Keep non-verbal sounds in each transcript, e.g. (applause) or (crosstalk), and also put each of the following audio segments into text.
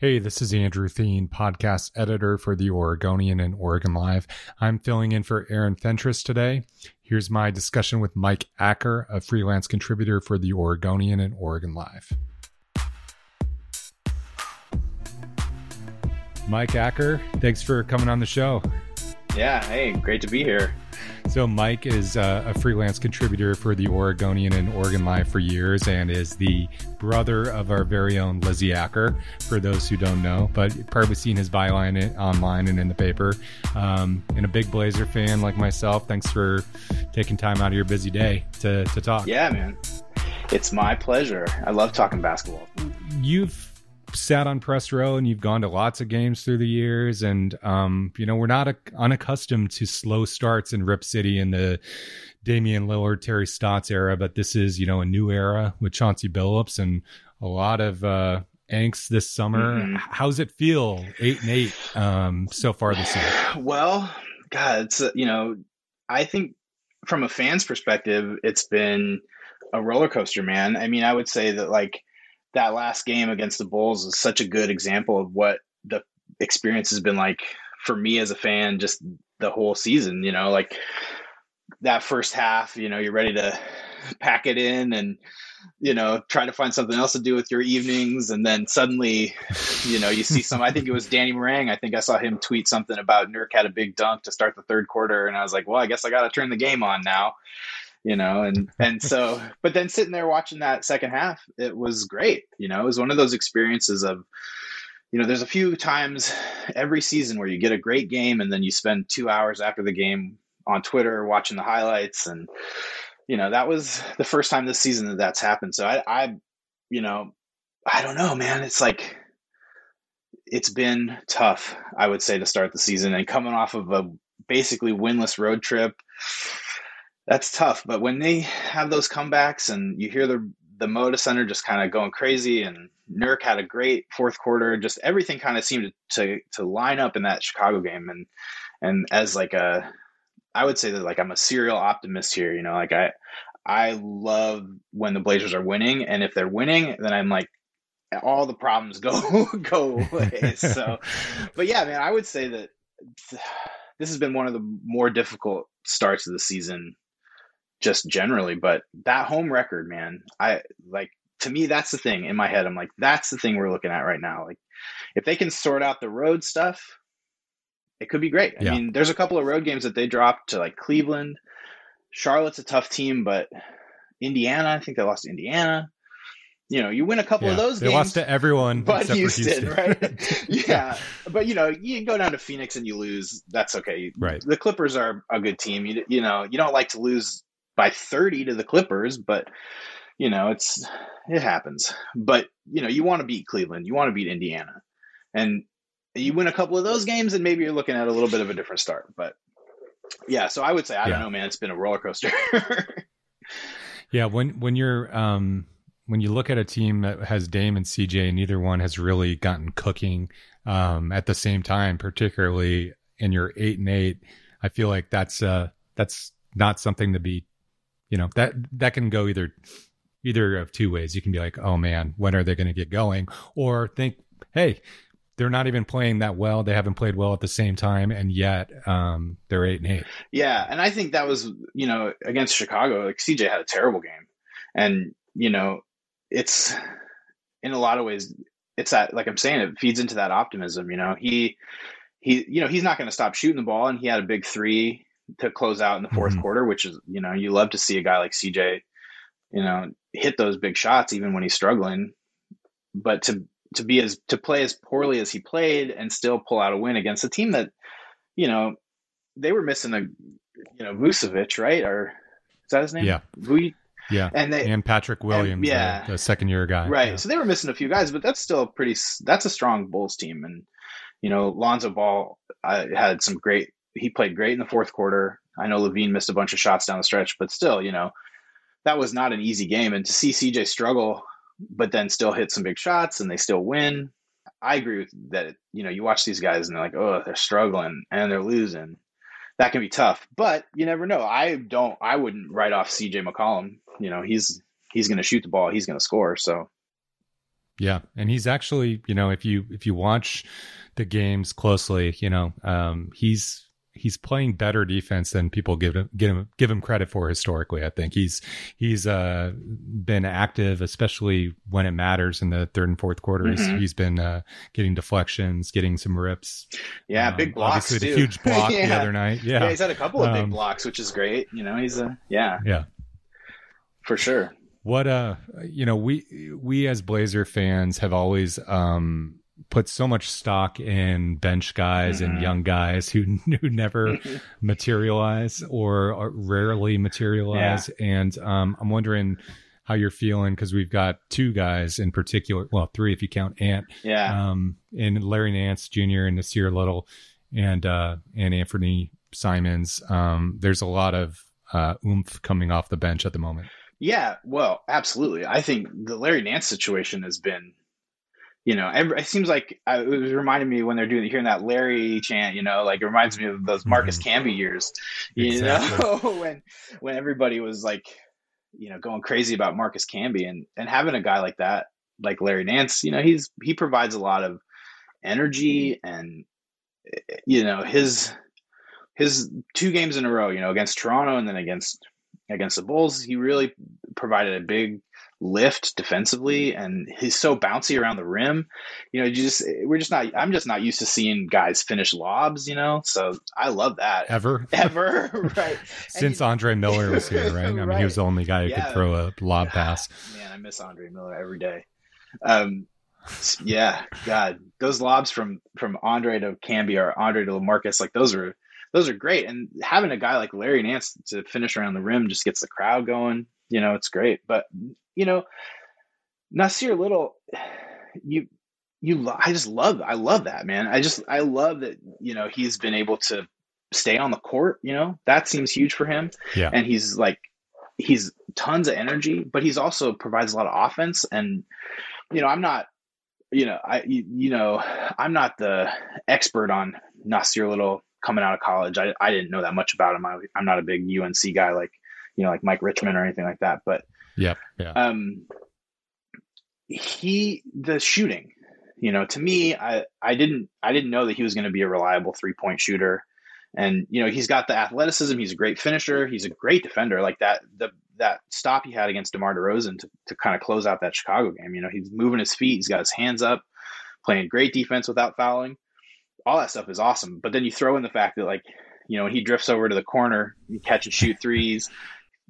Hey, this is Andrew Theen, podcast editor for the Oregonian and Oregon Live. I'm filling in for Aaron Fentress today. Here's my discussion with Mike Acker, a freelance contributor for the Oregonian and Oregon Live. Mike Acker, thanks for coming on the show. Yeah, hey, great to be here. So, Mike is uh, a freelance contributor for the Oregonian and Oregon Live for years and is the brother of our very own Lizzie Acker, for those who don't know, but you've probably seen his byline online and in the paper. Um, and a big Blazer fan like myself, thanks for taking time out of your busy day to, to talk. Yeah, man. It's my pleasure. I love talking basketball. You've sat on press row and you've gone to lots of games through the years and um, you know we're not a, unaccustomed to slow starts in rip city in the damian lillard terry stotts era but this is you know a new era with chauncey billups and a lot of uh, angst this summer. Mm-hmm. how's it feel eight and eight um, so far this year? Well god it's you know i think from a fan's perspective it's been a roller coaster man. I mean i would say that like that last game against the Bulls is such a good example of what the experience has been like for me as a fan just the whole season, you know, like that first half, you know, you're ready to pack it in and you know try to find something else to do with your evenings and then suddenly you know you see some i think it was (laughs) danny Marang. i think i saw him tweet something about nurk had a big dunk to start the third quarter and i was like well i guess i got to turn the game on now you know and (laughs) and so but then sitting there watching that second half it was great you know it was one of those experiences of you know there's a few times every season where you get a great game and then you spend two hours after the game on twitter watching the highlights and you know that was the first time this season that that's happened. So i i you know i don't know man. It's like it's been tough i would say to start the season and coming off of a basically winless road trip that's tough. But when they have those comebacks and you hear the the Moda Center just kind of going crazy, and Nurk had a great fourth quarter. Just everything kind of seemed to, to to line up in that Chicago game, and and as like a, I would say that like I'm a serial optimist here. You know, like I I love when the Blazers are winning, and if they're winning, then I'm like all the problems (laughs) go go away. so, (laughs) but yeah, man, I would say that this has been one of the more difficult starts of the season just generally. But that home record, man, I like to me that's the thing in my head. I'm like, that's the thing we're looking at right now. Like, if they can sort out the road stuff, it could be great. I mean, there's a couple of road games that they dropped to like Cleveland. Charlotte's a tough team, but Indiana, I think they lost to Indiana. You know, you win a couple yeah, of those they games. lost to everyone but Houston, Houston, (laughs) right? yeah. (laughs) yeah. But you know, you go down to Phoenix and you lose. That's okay. Right. The Clippers are a good team. You, you know, you don't like to lose by 30 to the Clippers, but you know, it's it happens. But you know, you want to beat Cleveland, you want to beat Indiana. And you win a couple of those games and maybe you're looking at a little bit of a different start. But yeah, so I would say I yeah. don't know, man, it's been a roller coaster. (laughs) yeah, when when you're um when you look at a team that has Dame and CJ, neither one has really gotten cooking um, at the same time, particularly in your eight and eight. I feel like that's uh, that's not something to be you know that that can go either either of two ways. You can be like oh man when are they going to get going? Or think hey they're not even playing that well. They haven't played well at the same time and yet um, they're eight and eight. Yeah and i think that was you know against chicago like cj had a terrible game. And you know it's in a lot of ways it's that like I'm saying, it feeds into that optimism. You know, he he you know he's not going to stop shooting the ball, and he had a big three to close out in the 4th mm-hmm. quarter, which is you know you love to see a guy like CJ, you know, hit those big shots even when he's struggling. But to to be as to play as poorly as he played and still pull out a win against a team that, you know, they were missing a, you know, Vucevic, right? Or is that his name? Yeah. V- yeah, and they and Patrick Williams, and, yeah, the, the, second year guy, right? Yeah. So they were missing a few guys, but that's still pretty. That's a strong Bulls team, and you know, Lonzo Ball uh, had some great. He played great in the fourth quarter. I know LaVine missed a bunch of shots down the stretch, but still, you know, that was not an easy game. And to see CJ struggle, but then still hit some big shots and they still win. I agree with that. You know, you watch these guys and they're like, oh, they're struggling and they're losing. That can be tough, but you never know. I don't. I wouldn't write off CJ McCollum. You know, he's he's going to shoot the ball. He's going to score. So, yeah, and he's actually, you know, if you if you watch the games closely, you know, um, he's he's playing better defense than people give him give him give him credit for historically. I think he's he's uh, been active, especially when it matters in the third and fourth quarters. Mm-hmm. he's been uh, getting deflections, getting some rips. Yeah, um, big blocks. Obviously, too. the huge block (laughs) yeah. the other night. Yeah. yeah, he's had a couple of big um, blocks, which is great. You know, he's a yeah, yeah, for sure. What uh, you know, we we as Blazer fans have always um put so much stock in bench guys mm-hmm. and young guys who (laughs) who never (laughs) materialize or, or, rarely materialize. Yeah. And um, I'm wondering how you're feeling because we've got two guys in particular, well, three if you count Ant, yeah, um, and Larry Nance Jr. and Nassir Little, and uh, and Anthony Simons. Um, there's a lot of uh, oomph coming off the bench at the moment. Yeah, well, absolutely. I think the Larry Nance situation has been you know, every, it seems like uh, it was reminding me when they're doing hearing that Larry chant, you know, like it reminds me of those Marcus mm-hmm. Camby years, you exactly. know, (laughs) when when everybody was like, you know, going crazy about Marcus Camby and and having a guy like that, like Larry Nance, you know, he's he provides a lot of energy and you know his his two games in a row, you know, against Toronto and then against against the Bulls, he really provided a big lift defensively and he's so bouncy around the rim. You know, you just we're just not I'm just not used to seeing guys finish lobs, you know. So I love that. Ever. (laughs) Ever. (laughs) right. (laughs) Since Andre Miller was here, right? I mean right. he was the only guy who yeah. could throw a lob pass. Man, I miss Andre Miller every day. Um yeah, God. Those lobs from from Andre to Camby or Andre to Lamarcus, like those are those are great. And having a guy like Larry Nance to finish around the rim just gets the crowd going. You know, it's great. But you know, Nassir Little, you you I just love I love that man. I just I love that you know he's been able to stay on the court. You know that seems huge for him. Yeah, and he's like he's tons of energy, but he's also provides a lot of offense. And you know I'm not you know I you, you know I'm not the expert on Nassir Little coming out of college. I I didn't know that much about him. I, I'm not a big UNC guy like you know like Mike Richman or anything like that, but yeah. Yeah. Um, he the shooting, you know, to me, I I didn't I didn't know that he was going to be a reliable three point shooter, and you know he's got the athleticism. He's a great finisher. He's a great defender. Like that the that stop he had against DeMar DeRozan to to kind of close out that Chicago game. You know, he's moving his feet. He's got his hands up, playing great defense without fouling. All that stuff is awesome. But then you throw in the fact that like you know when he drifts over to the corner, catch and shoot threes,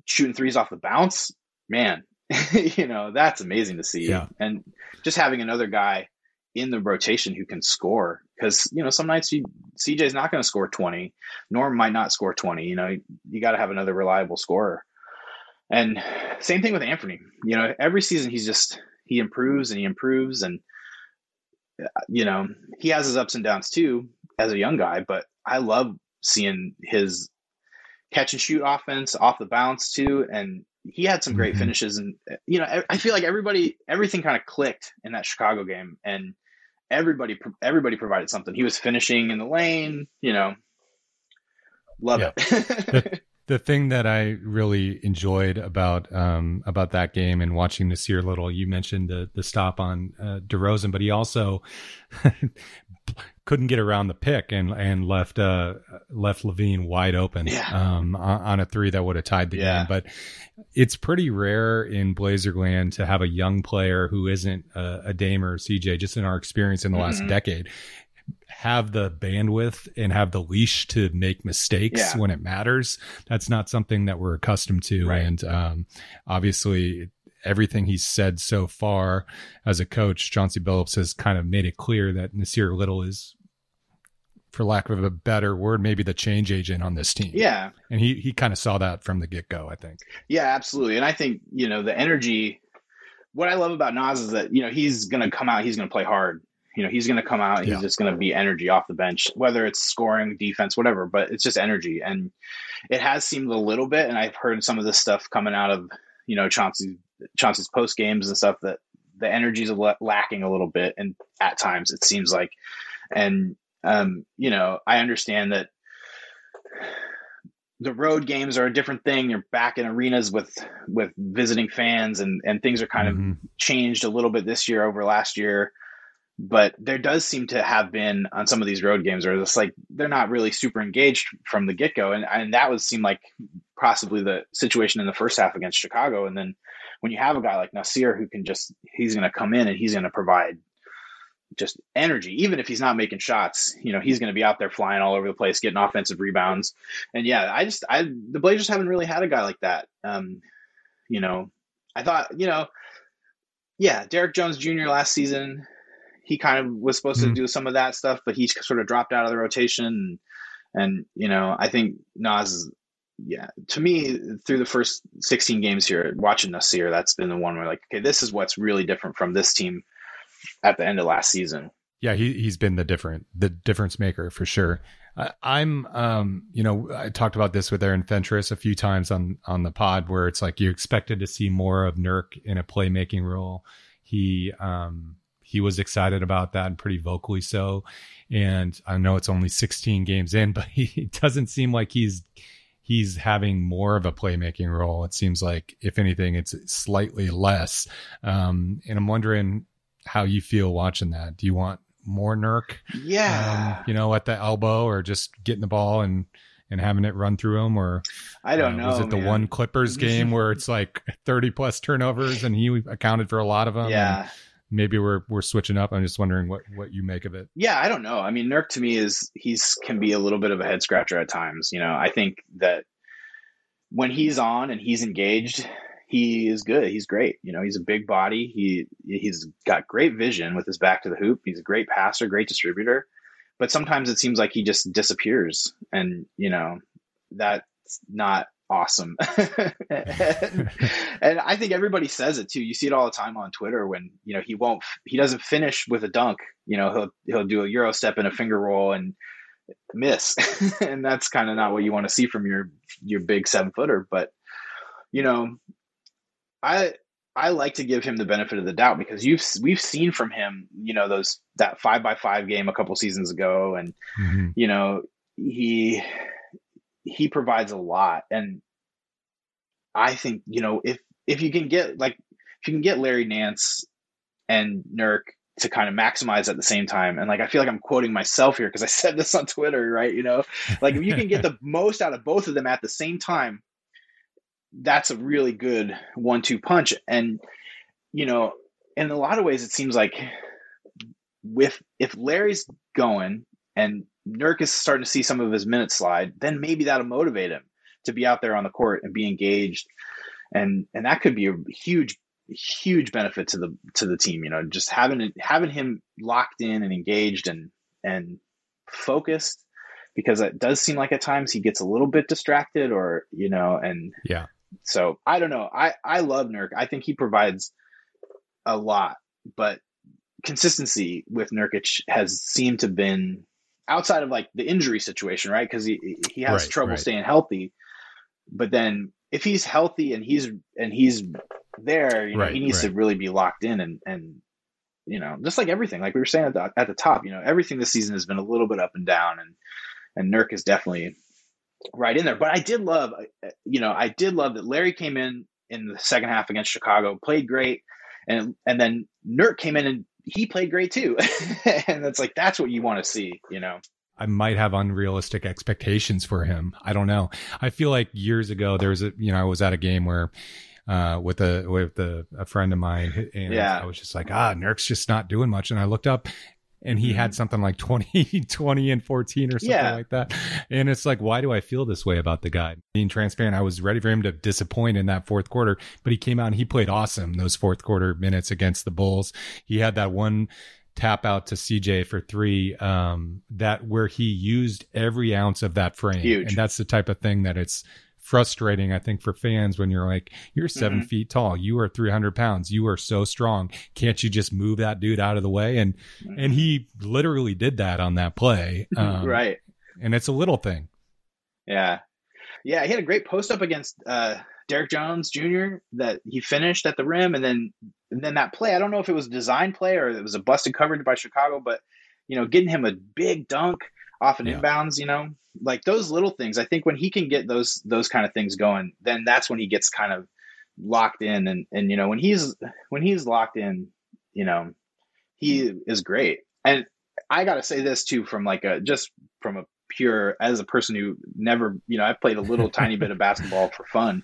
shooting threes off the bounce man, (laughs) you know, that's amazing to see. Yeah. And just having another guy in the rotation who can score because, you know, some nights you, CJ's not going to score 20. Norm might not score 20. You know, you, you got to have another reliable scorer. And same thing with Anthony. You know, every season he's just, he improves and he improves. And, uh, you know, he has his ups and downs too as a young guy, but I love seeing his catch and shoot offense off the bounce too. And he had some great mm-hmm. finishes, and you know, I feel like everybody, everything kind of clicked in that Chicago game, and everybody, everybody provided something. He was finishing in the lane, you know, love yeah. it. the, thing that I really enjoyed about um, about that game and watching Nassir Little, you mentioned the the stop on uh, DeRozan, but he also (laughs) couldn't get around the pick and and left uh left LaVine wide open Yeah. um on, on a three that would have tied the Yeah. game. But it's pretty rare in Blazerland to have a young player who isn't a, a Dame or CJ, just in our experience in the last Mhm. decade, have the bandwidth and have the leash to make mistakes Yeah. when it matters. That's not something that we're accustomed to. Right. And um, obviously, everything he's said so far as a coach, Chauncey Billups has kind of made it clear that Nassir Little is, for lack of a better word, maybe the change agent on this team. Yeah, And he, he kind of saw that from the get go, I think. yeah, absolutely. And I think you know the energy. What I love about Nas is that you know he's going to come out, he's going to play hard. You know, he's going to come out, he's Yeah. just going to be energy off the bench, whether it's scoring, defense, whatever. But it's just energy, and it has seemed a little bit. And I've heard some of this stuff coming out of you know Chauncey Chauncey's post games and stuff that the energy's a lacking a little bit, and at times it seems like, and um, you know, I understand that the road games are a different thing. You're back in arenas with with visiting fans, and and things are kind of Mhm. changed a little bit this year over last year. But there does seem to have been on some of these road games, or it's like they're not really super engaged from the get go, and and that would seem like possibly the situation in the first half against Chicago, and then when you have a guy like Nassir who can just he's going to come in and he's going to provide just energy, even if he's not making shots. You know, he's going to be out there flying all over the place, getting offensive rebounds. And yeah, I just I the Blazers haven't really had a guy like that. Um, you know, I thought you know, yeah, Derrick Jones Jr. last season, he kind of was supposed Mhm. to do some of that stuff, but he sort of dropped out of the rotation. And, and you know, I think Nas is yeah, to me, through the first 16 games here, watching Nassir, that's been the one where like, okay, this is what's really different from this team at the end of last season. Yeah, he he's been the different the difference maker for sure. I, I'm um you know I talked about this with Aaron Fentress a few times on on the pod where it's like you expected to see more of Nurk in a playmaking role. He um he was excited about that and pretty vocally so. And I know it's only 16 games in, (laughs) but he doesn't seem like he's he's having more of a playmaking role. It seems like if anything, it's slightly less. Um, and I'm wondering how you feel watching that. Do you want more Nurk, Yeah. um, you know, at the elbow, or just getting the ball and and having it run through him, or I don't uh, know. Was it the man. one Clippers (laughs) game where it's like 30 plus turnovers and he accounted for a lot of them? Yeah. maybe we're we're switching up. I'm just wondering what what you make of it. Yeah, I don't know. I mean, Nurk to me is he's can be a little bit of a head scratcher at times. You know, I think that when he's on and he's engaged, he is good. He's great. You know, he's a big body. He he's got great vision with his back to the hoop. He's a great passer, great distributor. But sometimes it seems like he just disappears, and you know that's not awesome. (laughs) and, and I think everybody says it too. You see it all the time on Twitter when you know he won't, he doesn't finish with a dunk. You know, he'll he'll do a euro step and a finger roll and miss, (laughs) and that's kind of not what you want to see from your your big seven footer. But you know, I I like to give him the benefit of the doubt because you've we've seen from him, you know, those that five by five game a couple seasons ago, and Mhm. you know he he provides a lot. And i think you know if if you can get like if you can get larry nance and nurk to kind of maximize at the same time and like i feel like i'm quoting myself here because i said this on twitter right? You know? Like if you can get the (laughs) most out of both of them at the same time that's a really good one-two punch and you know in a lot of ways it seems like with if larry's going and Nurk is starting to see some of his minutes slide, then maybe that'll motivate him to be out there on the court and be engaged, and and that could be a huge huge benefit to the to the team. You know, just having having him locked in and engaged and and focused, because it does seem like at times he gets a little bit distracted, or you know, and Yeah. So I don't know. I I love Nurk. I think he provides a lot, but consistency with Nurkic has seemed to been outside of like the injury situation, right? Because he he has Right, trouble right. staying healthy. But then if he's healthy and he's and he's there, you know, Right, he needs to really be locked in and and you know, just like everything, like we were saying at the at the top, you know, everything this season has been a little bit up and down, and and Nurk is definitely right in there. But I did love, uh, you know, I did love that Larry came in in the second half against Chicago, played great, and and then Nurk came in and he played great too. (laughs) and it's like that's what you want to see, you know. I might have unrealistic expectations for him. I don't know. I feel like years ago there was a you know I was at a game where uh, with a with a, a friend of mine and yeah. I was just like ah Nurk's just not doing much and I looked up and he had mm-hmm. something like 20 (laughs) 20 and 14 or something yeah. like that and it's like why do i feel this way about the guy being transparent i was ready for him to disappoint in that fourth quarter but he came out and he played awesome those fourth quarter minutes against the bulls he had that one tap out to CJ for three, um, that where he used every ounce of that frame. Huge. And that's the type of thing that it's frustrating, I think, for fans when you're like, you're 7 mm-hmm. feet tall, you are 300 pounds, you are so strong. Can't you just move that dude out of the way? And, mm-hmm. and he literally did that on that play. (laughs) Um, right. And it's a little thing. Yeah. Yeah. He had a great post up against, uh, Derrick Jones Jr. that he finished at the rim, and then and then that play. I don't know if it was a design play or it was a busted coverage by Chicago, but you know, getting him a big dunk off an yeah. inbounds, you know, like those little things. I think when he can get those those kind of things going, then that's when he gets kind of locked in, and and you know when he's when he's locked in, you know, he is great. And I got to say this too, from like a just from a pure as a person who never, you know, I played a little tiny bit of (laughs) basketball for fun.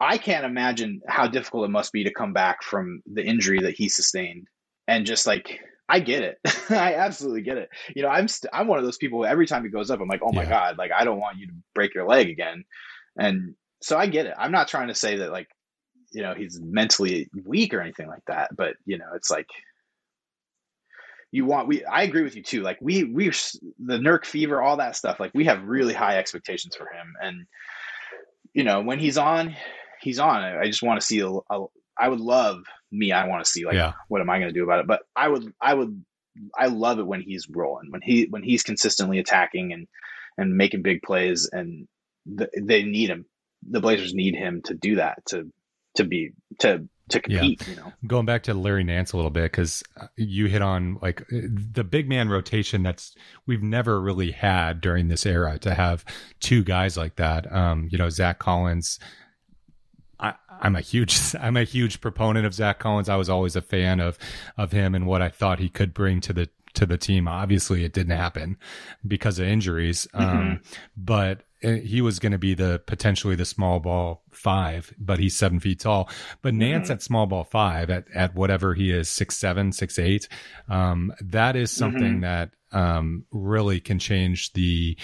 I can't imagine how difficult it must be to come back from the injury that he sustained and just like I get it. (laughs) I absolutely get it. You know, I'm i st- I'm one of those people every time he goes up I'm like, "Oh my yeah. god, like I don't want you to break your leg again." And so I get it. I'm not trying to say that like you know, he's mentally weak or anything like that, but you know, it's like you want we I agree with you too. Like we we the Nurk fever, all that stuff. Like we have really high expectations for him, and you know when he's on, he's on. I just want to see. A, a, I would love me. I want to see like yeah. what am I going to do about it? But I would I would I love it when he's rolling when he when he's consistently attacking and and making big plays and the, they need him. The Blazers need him to do that to to be to to compete. Yeah. You know, going back to Larry Nance a little bit because uh, you hit on like the big man rotation that's we've never really had during this era to have two guys like that. Um, you know, Zach Collins. I, I'm a huge (laughs) I'm a huge proponent of Zach Collins. I was always a fan of of him and what I thought he could bring to the to the team. Obviously, it didn't happen because of injuries. Um, mm-hmm. Um, but he was going to be the potentially the small ball five, but he's seven feet tall. But Nance mm-hmm. at small ball five at, at whatever he is, six, seven, six, eight. Um, that is something mm-hmm. that, um, really can change the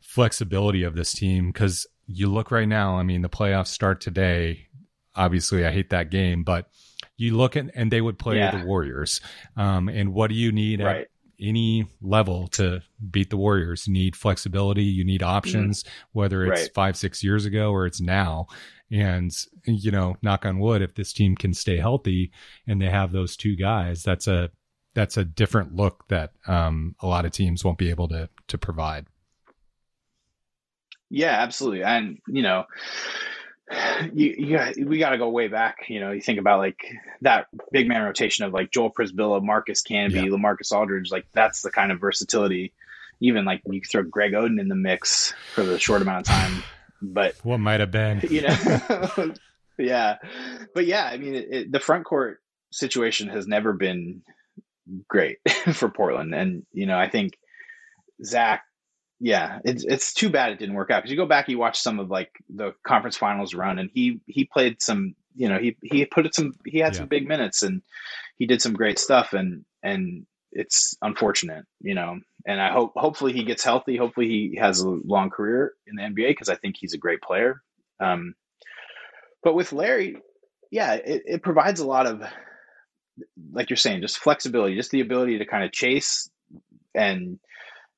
flexibility of this team. Cause you look right now, I mean, the playoffs start today. Obviously, I hate that game, but you look at, and they would play yeah. the Warriors. Um, and what do you need right. at any level to beat the Warriors. You need flexibility, you need options, mm whether it's right. five, six years ago or it's now. And, you know, knock on wood, if this team can stay healthy and they have those two guys, that's a that's a different look that um, a lot of teams won't be able to to provide. Yeah, absolutely. And, you know, you, you got, we got to go way back. You know, you think about like that big man rotation of like Joel Przybilla, Marcus Camby, yeah. LaMarcus Aldridge. Like that's the kind of versatility. Even like you throw Greg Oden in the mix for the short amount of time. But (sighs) what might have been, (laughs) you know, (laughs) yeah. But yeah, I mean, it, it, the front court situation has never been great (laughs) for Portland, and you know, I think Zach yeah, it's it's too bad it didn't work out because you go back, you watch some of like the conference finals run, and he he played some, you know, he he put it some, he had yeah. some big minutes, and he did some great stuff, and and it's unfortunate, you know, and I hope hopefully he gets healthy, hopefully he has a long career in the NBA because I think he's a great player. Um, but with Larry, yeah, it, it provides a lot of, like you're saying, just flexibility, just the ability to kind of chase and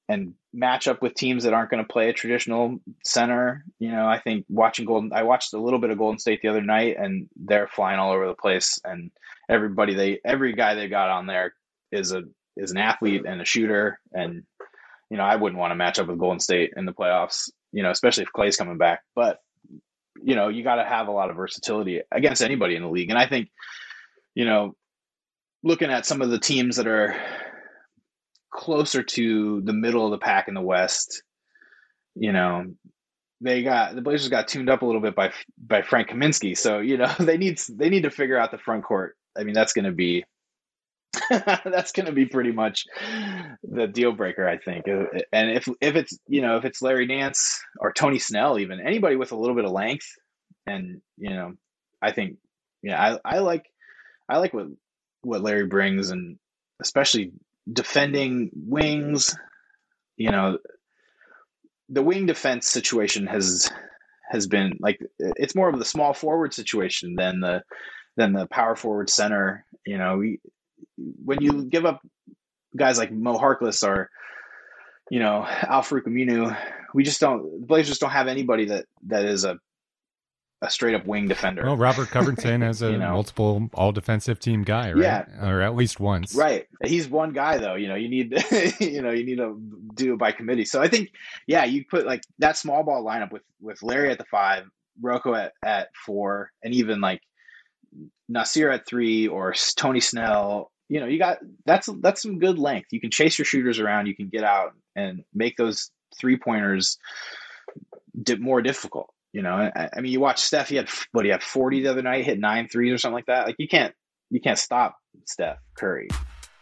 and match up with teams that aren't going to play a traditional center. You know, I think watching Golden, I watched a little bit of Golden State the other night, and they're flying all over the place. And everybody, they every guy they got on there is a is an athlete and a shooter. And you know, I wouldn't want to match up with Golden State in the playoffs. You know, especially if Klay's coming back. But you know, you got to have a lot of versatility against anybody in the league. And I think, you know, looking at some of the teams that are closer to the middle of the pack in the West. You know, they got the Blazers got tuned up a little bit by by Frank Kaminsky, so you know (laughs) they need they need to figure out the front court. I mean, that's going to be (laughs) that's going to be pretty much the deal breaker, I think. And if if it's you know if it's Larry Nance or Tony Snell, even anybody with a little bit of length, and you know, I think yeah, I, I like I like what what Larry brings, and especially defending wings. You know, the wing defense situation has has been like it's more of the small forward situation than the than the power forward center. You know, we, when you give up guys like Mo Harkless or you know Al-Farouq Aminu, we just don't. The Blazers don't have anybody that that is a a straight up wing defender. Well, Robert Covington (laughs) as a you know? multiple all defensive team guy, right? Yeah. Or at least once. Right. He's one guy though, you know, you need (laughs) you know, you need to do it by committee. So I think yeah, you put like that small ball lineup with with Larry at the 5, Rocco at at 4 and even like Nassir at 3 or Tony Snell, you know, you got that's that's some good length. You can chase your shooters around, you can get out and make those three pointers more difficult. You know, I, I mean, you watch Steph. He had what he had forty the other night, hit nine threes or something like that. Like you can't you can't stop Steph Curry,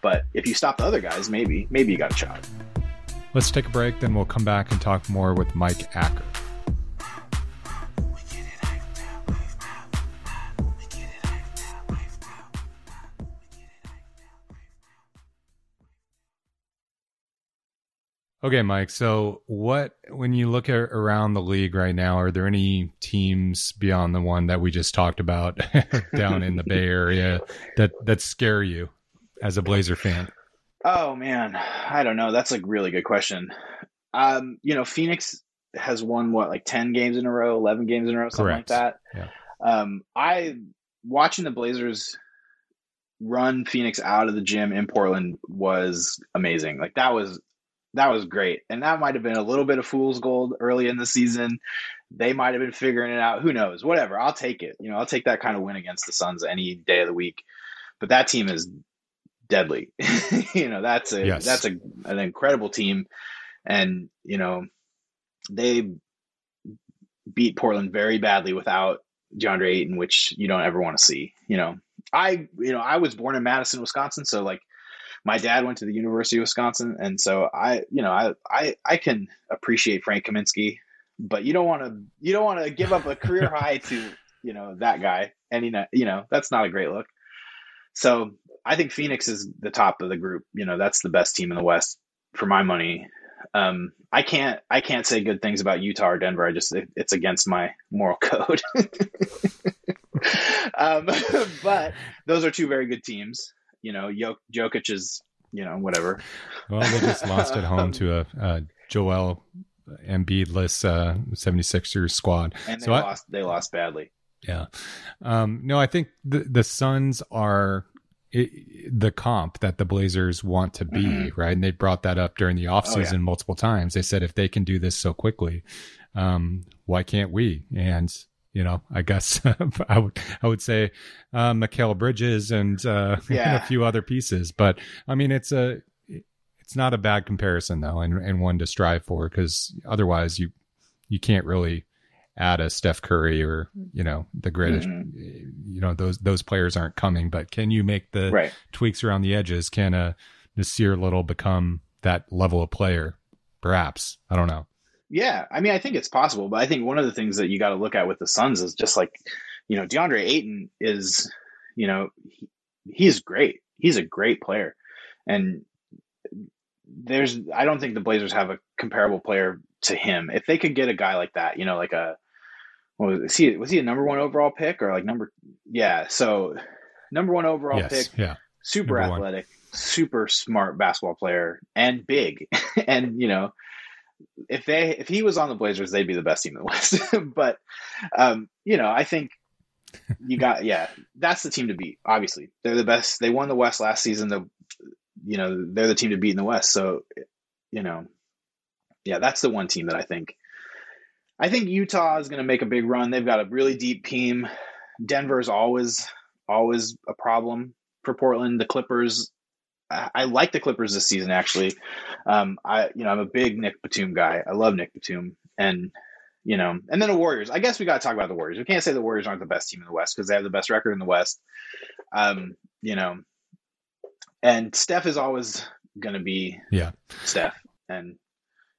but if you stop the other guys, maybe maybe you got a shot. Let's take a break, then we'll come back and talk more with Mike Acker. Okay, Mike. So, what when you look at around the league right now, are there any teams beyond the one that we just talked about (laughs) down in the Bay Area that that scare you as a Blazer fan? Oh man, I don't know. That's a really good question. Um, you know, Phoenix has won what like 10 games in a row, 11 games in a row, something Correct. like that. Yeah. Um, I watching the Blazers run Phoenix out of the gym in Portland was amazing. Like that was that was great. And that might have been a little bit of fool's gold early in the season. They might have been figuring it out. Who knows? Whatever. I'll take it. You know, I'll take that kind of win against the Suns any day of the week. But that team is deadly. (laughs) you know, that's a yes. that's a an incredible team. And, you know, they beat Portland very badly without DeAndre Ayton, which you don't ever want to see. You know, I you know, I was born in Madison, Wisconsin, so like my dad went to the University of Wisconsin, and so I, you know, I I I can appreciate Frank Kaminsky, but you don't want to you don't want to give up a career (laughs) high to you know that guy, and you know you know that's not a great look. So I think Phoenix is the top of the group. You know, that's the best team in the West for my money. Um, I can't I can't say good things about Utah or Denver. I just it, it's against my moral (laughs) code. (laughs) um, but those are two very good teams you know, Jokic is, you know, whatever. Well, they just (laughs) lost at home to a, a Joel Embiid-less uh, 76ers squad. And they so lost. I, they lost badly. Yeah. Um, no, I think the the Suns are it, the comp that the Blazers want to be, mm-hmm. right? And they brought that up during the offseason oh, yeah. multiple times. They said if they can do this so quickly, um, why can't we? And you know, I guess (laughs) I would I would say uh, Mikal Bridges and, uh, yeah. (laughs) and a few other pieces. But I mean, it's a it's not a bad comparison though, and, and one to strive for because otherwise you you can't really add a Steph Curry or you know the greatest. Mm-hmm. You know those those players aren't coming, but can you make the right. tweaks around the edges? Can a Nassir Little become that level of player? Perhaps I don't know. Yeah, I mean, I think it's possible, but I think one of the things that you got to look at with the Suns is just like, you know, DeAndre Ayton is, you know, he, he's great. He's a great player, and there's I don't think the Blazers have a comparable player to him. If they could get a guy like that, you know, like a was he was he a number one overall pick or like number yeah, so number one overall yes, pick, yeah, super number athletic, one. super smart basketball player, and big, (laughs) and you know if they if he was on the Blazers, they'd be the best team in the West. (laughs) but um, you know, I think you got yeah, that's the team to beat. Obviously, they're the best. They won the West last season. The you know they're the team to beat in the West. So you know, yeah, that's the one team that I think. I think Utah is going to make a big run. They've got a really deep team. Denver is always always a problem for Portland. The Clippers I like the Clippers this season. Actually, um, I you know I'm a big Nick Batum guy. I love Nick Batum, and you know, and then the Warriors. I guess we got to talk about the Warriors. We can't say the Warriors aren't the best team in the West because they have the best record in the West. Um, you know, and Steph is always going to be yeah Steph, and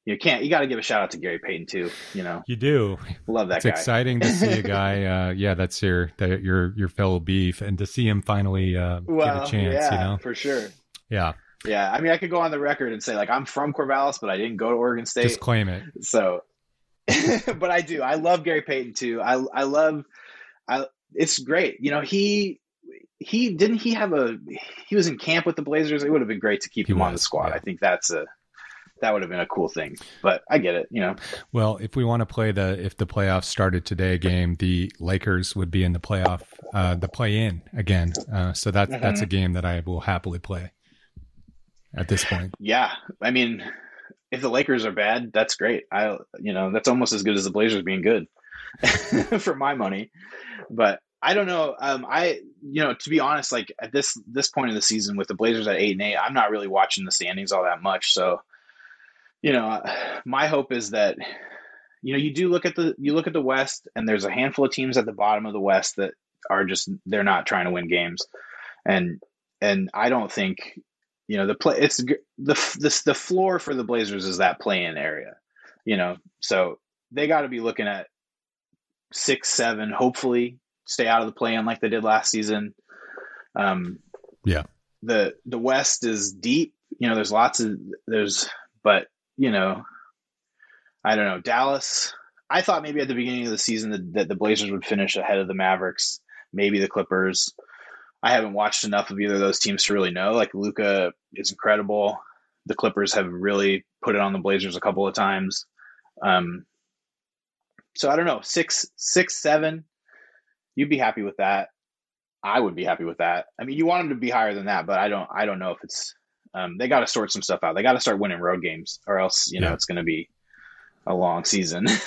you can't you got to give a shout out to Gary Payton too. You know, you do love that. It's guy. exciting to see a (laughs) guy. Uh, yeah, that's your that your your fellow beef, and to see him finally uh, well, get a chance. Yeah, you know, for sure. Yeah. Yeah, I mean, I could go on the record and say like I'm from Corvallis, but I didn't go to Oregon State. Just claim it. So, (laughs) but I do. I love Gary Payton too. I I love. I it's great. You know he he didn't he have a he was in camp with the Blazers. It would have been great to keep He him on the squad. yeah. I think that's a that would have been a cool thing. But I get it. You know. Well, if we want to play the if the playoffs started today game, the Lakers would be in the playoff, uh, the play in again. Uh, so that that's a game that I will happily play at this point. Yeah, I mean, if the Lakers are bad, that's great. I, you know, that's almost as good as the Blazers being good (laughs) for my money. But I don't know. Um, I, you know, to be honest, like at this this point in the season with the Blazers at eight and eight, I'm not really watching the standings all that much. So, you know, my hope is that, you know, you do look at the you look at the West, and there's a handful of teams at the bottom of the West that are just they're not trying to win games, and and I don't think you know the play it's the the the floor for the Blazers is that play-in area, you know. So they got to be looking at six, seven, hopefully stay out of the play-in like they did last season. Um, Yeah. the the West is deep. You know, there's lots of there's, but you know, I don't know Dallas. I thought maybe at the beginning of the season that, that the Blazers would finish ahead of the Mavericks, maybe the Clippers. I haven't watched enough of either of those teams to really know. Like Luka is incredible. The Clippers have really put it on the Blazers a couple of times. Um, so I don't know, six, six, seven. You'd be happy with that. I would be happy with that. I mean, you want them to be higher than that, but I don't. I don't know if it's. Um, they got to sort some stuff out. They got to start winning road games, or else you know Yeah. it's going to be a long season. (laughs)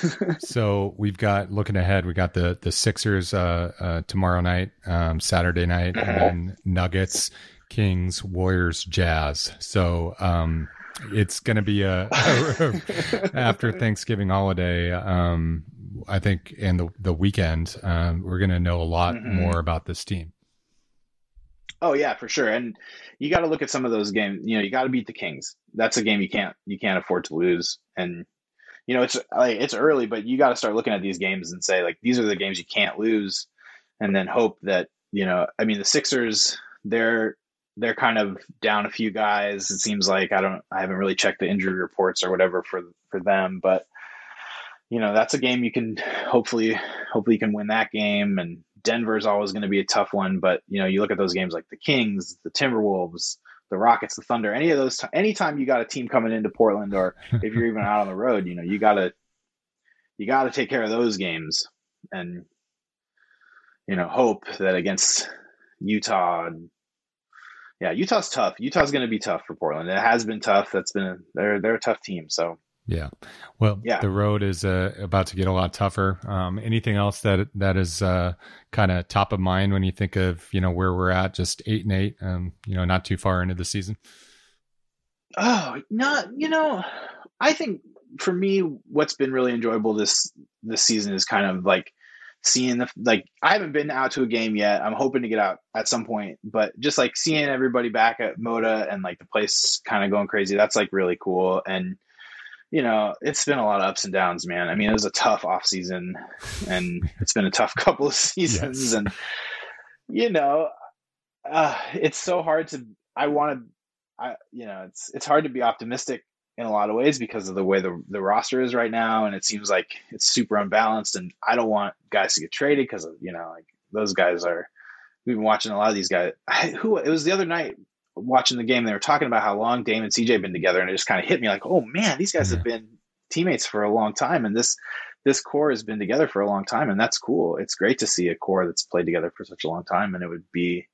So we've got looking ahead. We got the the Sixers uh, uh, tomorrow night, um, Saturday night, and then Nuggets, Kings, Warriors, Jazz. So um, it's going to be a, (laughs) after Thanksgiving holiday. Um, I think and the the weekend, um, we're going to know a lot Mhm. more about this team. Oh yeah, for sure. And you got to look at some of those games. You know, you got to beat the Kings. That's a game you can't you can't afford to lose. And you know, it's like it's early, but you got to start looking at these games and say like these are the games you can't lose, and then hope that you know. I mean, the Sixers they're they're kind of down a few guys. It seems like I don't I haven't really checked the injury reports or whatever for for them, but you know that's a game you can hopefully hopefully you can win that game and Denver's always going to be a tough one but you know you look at those games like the Kings the Timberwolves the Rockets the Thunder any of those t- anytime you got a team coming into Portland or (laughs) if you're even out on the road you know you got to you got to take care of those games and you know hope that against Utah and yeah Utah's tough. Utah's going to be tough for Portland. It has been tough. That's been a, they're they're a tough team. So Yeah. Well, Yeah. the road is uh, about to get a lot tougher. Um, anything else that that is uh, kind of top of mind when you think of you know where we're at, just eight and eight, um, you know, not too far into the season. Oh, not you know, I think for me, what's been really enjoyable this this season is kind of like seeing the like. I haven't been out to a game yet. I'm hoping to get out at some point, but just like seeing everybody back at Moda and like the place kind of going crazy. That's like really cool. And you know, it's been a lot of ups and downs, man. I mean, it was a tough off season, and it's been a tough (laughs) couple of seasons, Yes. and you know, uh, it's so hard to. I want to I you know it's it's hard to be optimistic in a lot of ways because of the way the the roster is right now, and it seems like it's super unbalanced. And I don't want guys to get traded because of you know like those guys are. We've been watching a lot of these guys. I, who it was the other night watching the game. They were talking about how long Dame and CJ have been together, and it just kind of hit me like, oh man, these guys have been teammates for a long time, and this this core has been together for a long time, and that's cool. It's great to see a core that's played together for such a long time, and it would be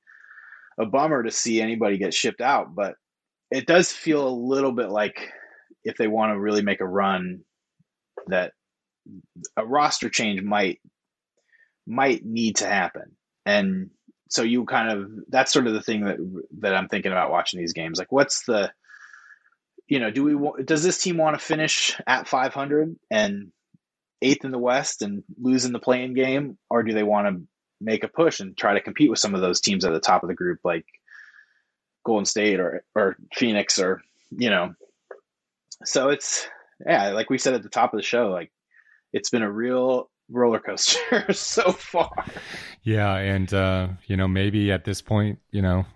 a bummer to see anybody get shipped out, but it does feel a little bit like if they want to really make a run that a roster change might might need to happen and so you kind of that's sort of the thing that that i'm thinking about watching these games like what's the you know do we wa- does this team want to finish at 500 and eighth in the west and lose in the play-in game or do they want to make a push and try to compete with some of those teams at the top of the group like Golden State or or Phoenix or you know. So it's yeah, like we said at the top of the show, like it's been a real roller coaster (laughs) so far. Yeah, and uh, you know maybe at this point, you know,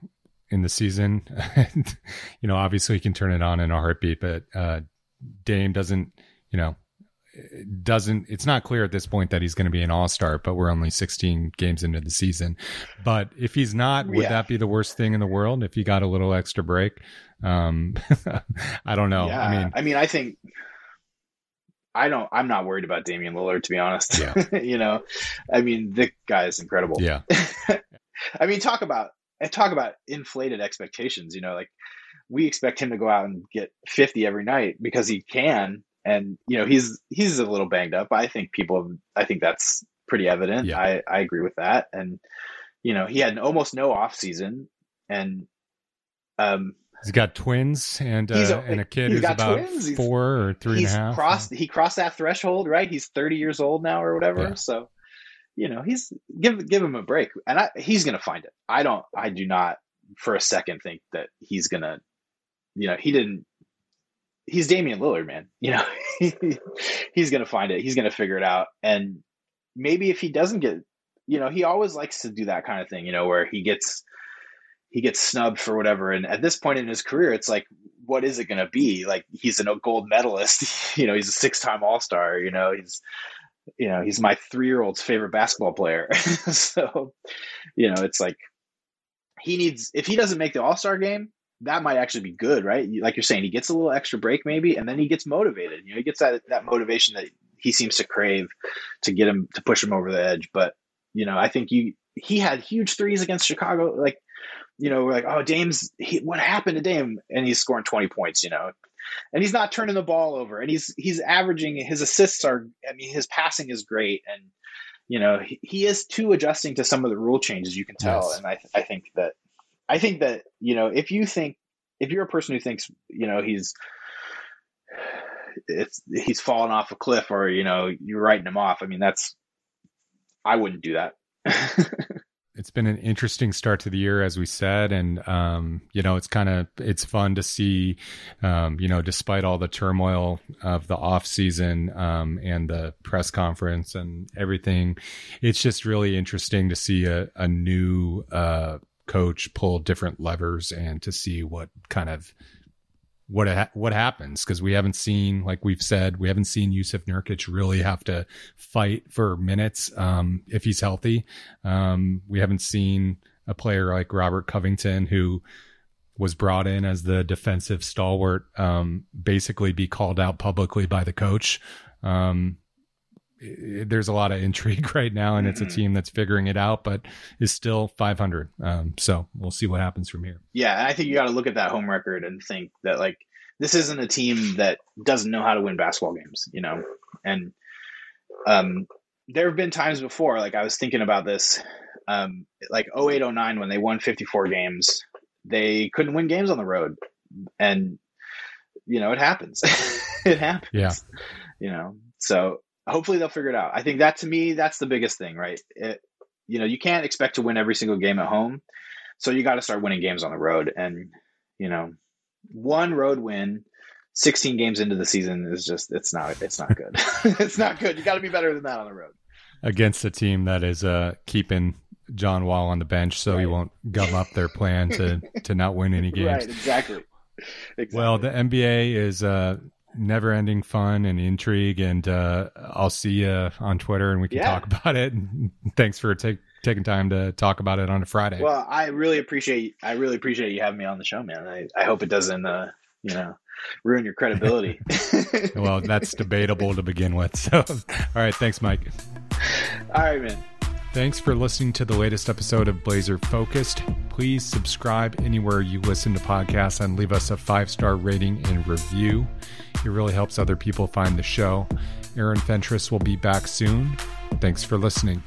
in the season, (laughs) you know, obviously you can turn it on in a heartbeat, but uh, Dame doesn't, you know, doesn't it's not clear at this point that he's going to be an all-star but we're only 16 games into the season but if he's not would yeah. that be the worst thing in the world if he got a little extra break um (laughs) i don't know yeah. i mean i mean i think i don't i'm not worried about damian lillard to be honest yeah. (laughs) you know i mean the guy is incredible yeah (laughs) i mean talk about talk about inflated expectations you know like we expect him to go out and get 50 every night because he can and you know he's he's a little banged up. I think people, I think that's pretty evident. Yeah. I I agree with that. And you know he had almost no off season, and um, he's got twins and uh, a, and a kid who's about twins. four or three. three and a half. Crossed he crossed that threshold, right? He's thirty years old now or whatever. Yeah. So you know he's give give him a break, and I, he's gonna find it. I don't. I do not for a second think that he's gonna. You know, he didn't he's Damian Lillard, man. (laughs) You know, he's going to find it. He's going to figure it out. And maybe if he doesn't get, you know, he always likes to do that kind of thing, you know, where he gets he gets snubbed for whatever. And at this point in his career, it's like, what is it going to be? Like he's a gold medalist. (laughs) you know, he's a six time All Star. You know, he's you know he's my three year old's favorite basketball player. (laughs) so, you know, it's like he needs if he doesn't make the All Star game, that might actually be good, right? Like you're saying, he gets a little extra break maybe, and then he gets motivated. You know, he gets that that motivation that he seems to crave to get him to push him over the edge. But you know, I think you he had huge threes against Chicago. Like, you know, we're like, oh, Dame's he, what happened to Dame? And he's scoring 20 points. You know, and he's not turning the ball over, and he's he's averaging his assists are. I mean, his passing is great, and you know, he, he is too adjusting to some of the rule changes. You can tell, yes. and I I think that I think that you know if you think if you're a person who thinks you know he's it's he's fallen off a cliff or you know you're writing him off. I mean that's I wouldn't do that. (laughs) it's been an interesting start to the year, as we said, and um, you know, it's kind of it's fun to see, um, you know, despite all the turmoil of the off season um, and the press conference and everything, it's just really interesting to see a, a new uh, coach pull different levers and to see what kind of what ha- what happens because we haven't seen like we've said we haven't seen Jusuf Nurkic really have to fight for minutes um, if he's healthy. Um, we haven't seen a player like Robert Covington who was brought in as the defensive stalwart um, basically be called out publicly by the coach. Um, there's a lot of (laughs) intrigue right now, and it's a mm-hmm. team that's figuring it out, but is still 500. Um, so we'll see what happens from here. Yeah, I think you got to look at that home record and think that like this isn't a team that doesn't know how to win basketball games, you know. And um, there have been times before, like I was thinking about this, um, like 0809 when they won 54 games, they couldn't win games on the road, and you know it happens. (laughs) it happens. Yeah. You know, so hopefully they'll figure it out. I think that to me, that's the biggest thing, right? It, you know, you can't expect to win every single game at home. So you got to start winning games on the road. And, you know, one road win, 16 games into the season is just, it's not, it's not good. (laughs) it's not good. You got to be better than that on the road. Against a team that is uh, keeping John Wall on the bench so right. he won't gum up their plan to, (laughs) to not win any games. Right, exactly. exactly. Well, the NBA is uh, never ending fun and intrigue. And uh, I'll see you on Twitter and we can yeah. talk (laughs) about it. And thanks for take, taking time to talk about it on a Friday. Well, I really appreciate I really appreciate you having me on the show, man. I, I hope it doesn't uh, you know ruin your credibility. (laughs) (laughs) well, that's debatable to begin with. So, all right, thanks, Mike. All right, man. Thanks for listening to the latest episode of Blazer Focused. Please subscribe anywhere you listen to podcasts and leave us a five star rating and review. It really helps other people find the show. Aaron Fentress will be back soon. Thanks for listening.